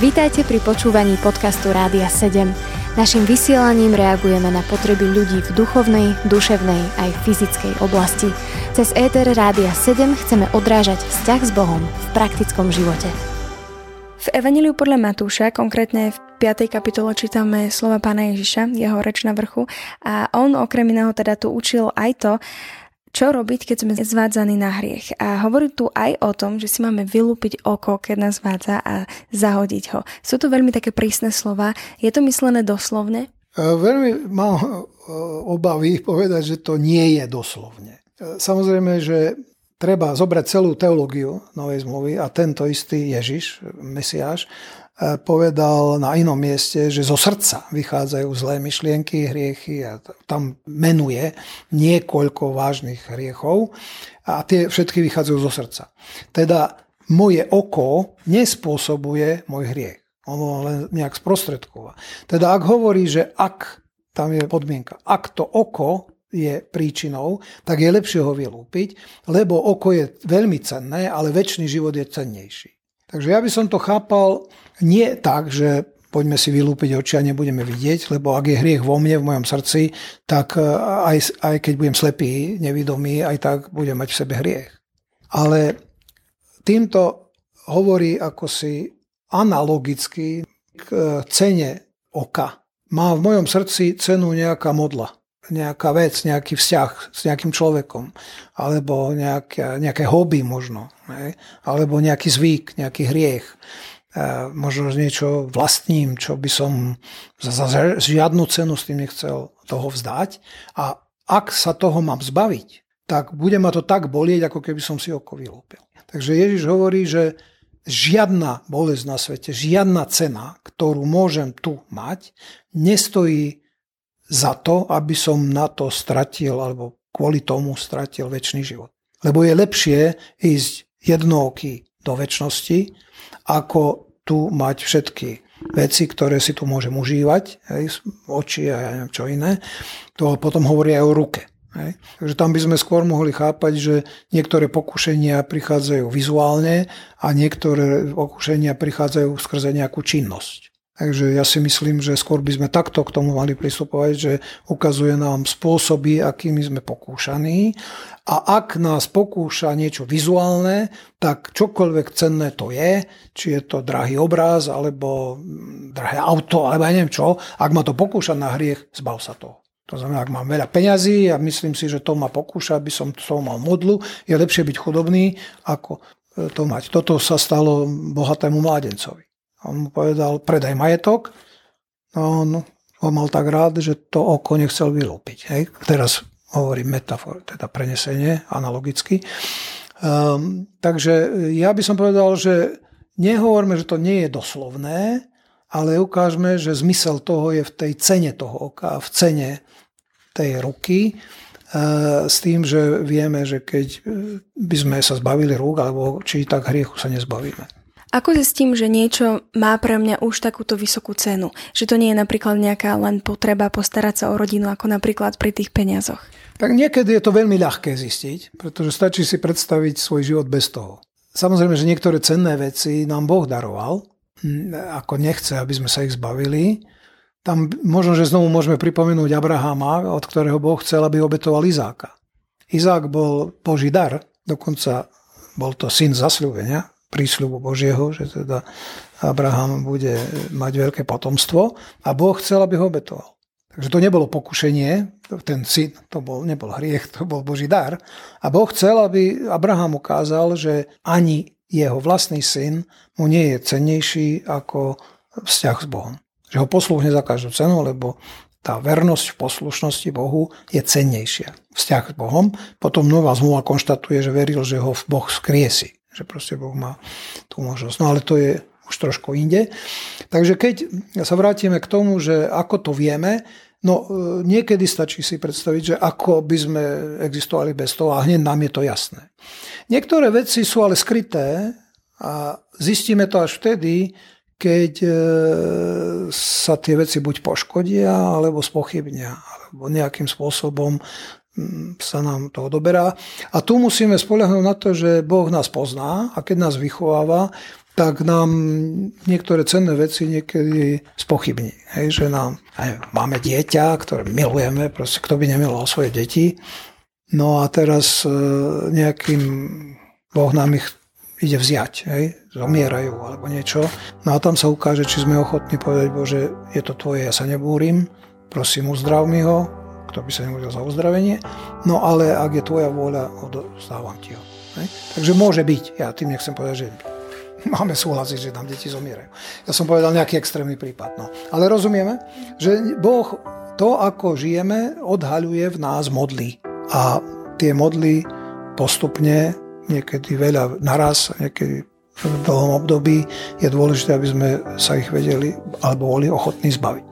Vítajte pri počúvaní podcastu Rádia 7. Naším vysielaním reagujeme na potreby ľudí v duchovnej, duševnej aj fyzickej oblasti. Cez ETR Rádia 7 chceme odrážať vzťah s Bohom v praktickom živote. V Evangeliu podľa Matúša, konkrétne v 5. kapitole čítame slova pána Ježiša, jeho reč na vrchu a on okrem iného teda tu učil aj to, čo robiť, keď sme zvádzaní na hriech. A hovorí tu aj o tom, že si máme vylúpiť oko, keď nás vádza a zahodiť ho. Sú to veľmi také prísne slova. Je to myslené doslovne? E, veľmi mám e, obavy povedať, že to nie je doslovne. E, samozrejme, že treba zobrať celú teológiu Novej zmluvy a tento istý Ježiš, Mesiáš, povedal na inom mieste, že zo srdca vychádzajú zlé myšlienky, hriechy a tam menuje niekoľko vážnych hriechov a tie všetky vychádzajú zo srdca. Teda moje oko nespôsobuje môj hriech. Ono len nejak sprostredkova. Teda ak hovorí, že ak, tam je podmienka, ak to oko je príčinou, tak je lepšie ho vylúpiť, lebo oko je veľmi cenné, ale väčší život je cennejší. Takže ja by som to chápal nie tak, že poďme si vylúpiť oči a nebudeme vidieť, lebo ak je hriech vo mne, v mojom srdci, tak e, aj, aj keď budem slepý, nevidomý, aj tak budem mať v sebe hriech. Ale týmto hovorí ako si analogicky k e, cene oka. Má v mojom srdci cenu nejaká modla nejaká vec, nejaký vzťah s nejakým človekom, alebo nejaké, nejaké hobby možno, ne? alebo nejaký zvyk, nejaký hriech, e, možno niečo vlastním, čo by som za, za žiadnu cenu s tým nechcel toho vzdať. A ak sa toho mám zbaviť, tak bude ma to tak bolieť, ako keby som si oko vylúpil. Takže Ježiš hovorí, že žiadna bolesť na svete, žiadna cena, ktorú môžem tu mať, nestojí za to, aby som na to stratil alebo kvôli tomu stratil väčší život. Lebo je lepšie ísť jednooký do väčšnosti, ako tu mať všetky veci, ktoré si tu môžem užívať, hej, oči a ja neviem čo iné. To potom hovorí aj o ruke. Hej. Takže tam by sme skôr mohli chápať, že niektoré pokušenia prichádzajú vizuálne a niektoré pokušenia prichádzajú skrze nejakú činnosť. Takže ja si myslím, že skôr by sme takto k tomu mali pristupovať, že ukazuje nám spôsoby, akými sme pokúšaní a ak nás pokúša niečo vizuálne, tak čokoľvek cenné to je, či je to drahý obraz, alebo drahé auto, alebo ja neviem čo, ak ma to pokúša na hriech, zbav sa toho. To znamená, ak mám veľa peňazí a myslím si, že to ma pokúša, aby som to mal modlu, je lepšie byť chudobný, ako to mať. Toto sa stalo bohatému mládencovi. On mu povedal, predaj majetok. No on ho mal tak rád, že to oko nechcel vylúpiť. Hej. Teraz hovorím metafor, teda prenesenie analogicky. Um, takže ja by som povedal, že nehovorme, že to nie je doslovné, ale ukážme, že zmysel toho je v tej cene toho oka, v cene tej ruky, uh, s tým, že vieme, že keď by sme sa zbavili rúk, alebo či tak hriechu sa nezbavíme. Ako zistím, že niečo má pre mňa už takúto vysokú cenu? Že to nie je napríklad nejaká len potreba postarať sa o rodinu, ako napríklad pri tých peniazoch? Tak niekedy je to veľmi ľahké zistiť, pretože stačí si predstaviť svoj život bez toho. Samozrejme, že niektoré cenné veci nám Boh daroval, hm, ako nechce, aby sme sa ich zbavili. Tam možno, že znovu môžeme pripomenúť Abrahama, od ktorého Boh chcel, aby obetoval Izáka. Izák bol Boží dar, dokonca bol to syn zasľúbenia, prísľubu Božieho, že teda Abraham bude mať veľké potomstvo a Boh chcel, aby ho obetoval. Takže to nebolo pokušenie, ten syn, to bol, nebol hriech, to bol Boží dar. A Boh chcel, aby Abraham ukázal, že ani jeho vlastný syn mu nie je cennejší ako vzťah s Bohom. Že ho poslúhne za každú cenu, lebo tá vernosť v poslušnosti Bohu je cennejšia. Vzťah s Bohom. Potom nová zmluva konštatuje, že veril, že ho Boh skriesi že proste Boh má tú možnosť. No ale to je už trošku inde. Takže keď sa vrátime k tomu, že ako to vieme, no e, niekedy stačí si predstaviť, že ako by sme existovali bez toho a hneď nám je to jasné. Niektoré veci sú ale skryté a zistíme to až vtedy, keď e, sa tie veci buď poškodia, alebo spochybnia, alebo nejakým spôsobom sa nám to odoberá. A tu musíme spoľahnúť na to, že Boh nás pozná a keď nás vychováva, tak nám niektoré cenné veci niekedy spochybní. Hej, že nám, aj, máme dieťa, ktoré milujeme, proste kto by nemiloval svoje deti. No a teraz e, nejakým Boh nám ich ide vziať, hej, zomierajú alebo niečo. No a tam sa ukáže, či sme ochotní povedať, Bože, je to tvoje, ja sa nebúrim, prosím, uzdrav mi ho, kto by sa nemôžel za uzdravenie. No ale ak je tvoja vôľa, odostávam ti ho. Hej. Takže môže byť, ja tým nechcem povedať, že máme súhlasiť, že nám deti zomierajú. Ja som povedal nejaký extrémny prípad. No. Ale rozumieme, že Boh to, ako žijeme, odhaľuje v nás modly. A tie modly postupne, niekedy veľa naraz, niekedy v dlhom období, je dôležité, aby sme sa ich vedeli alebo boli ochotní zbaviť.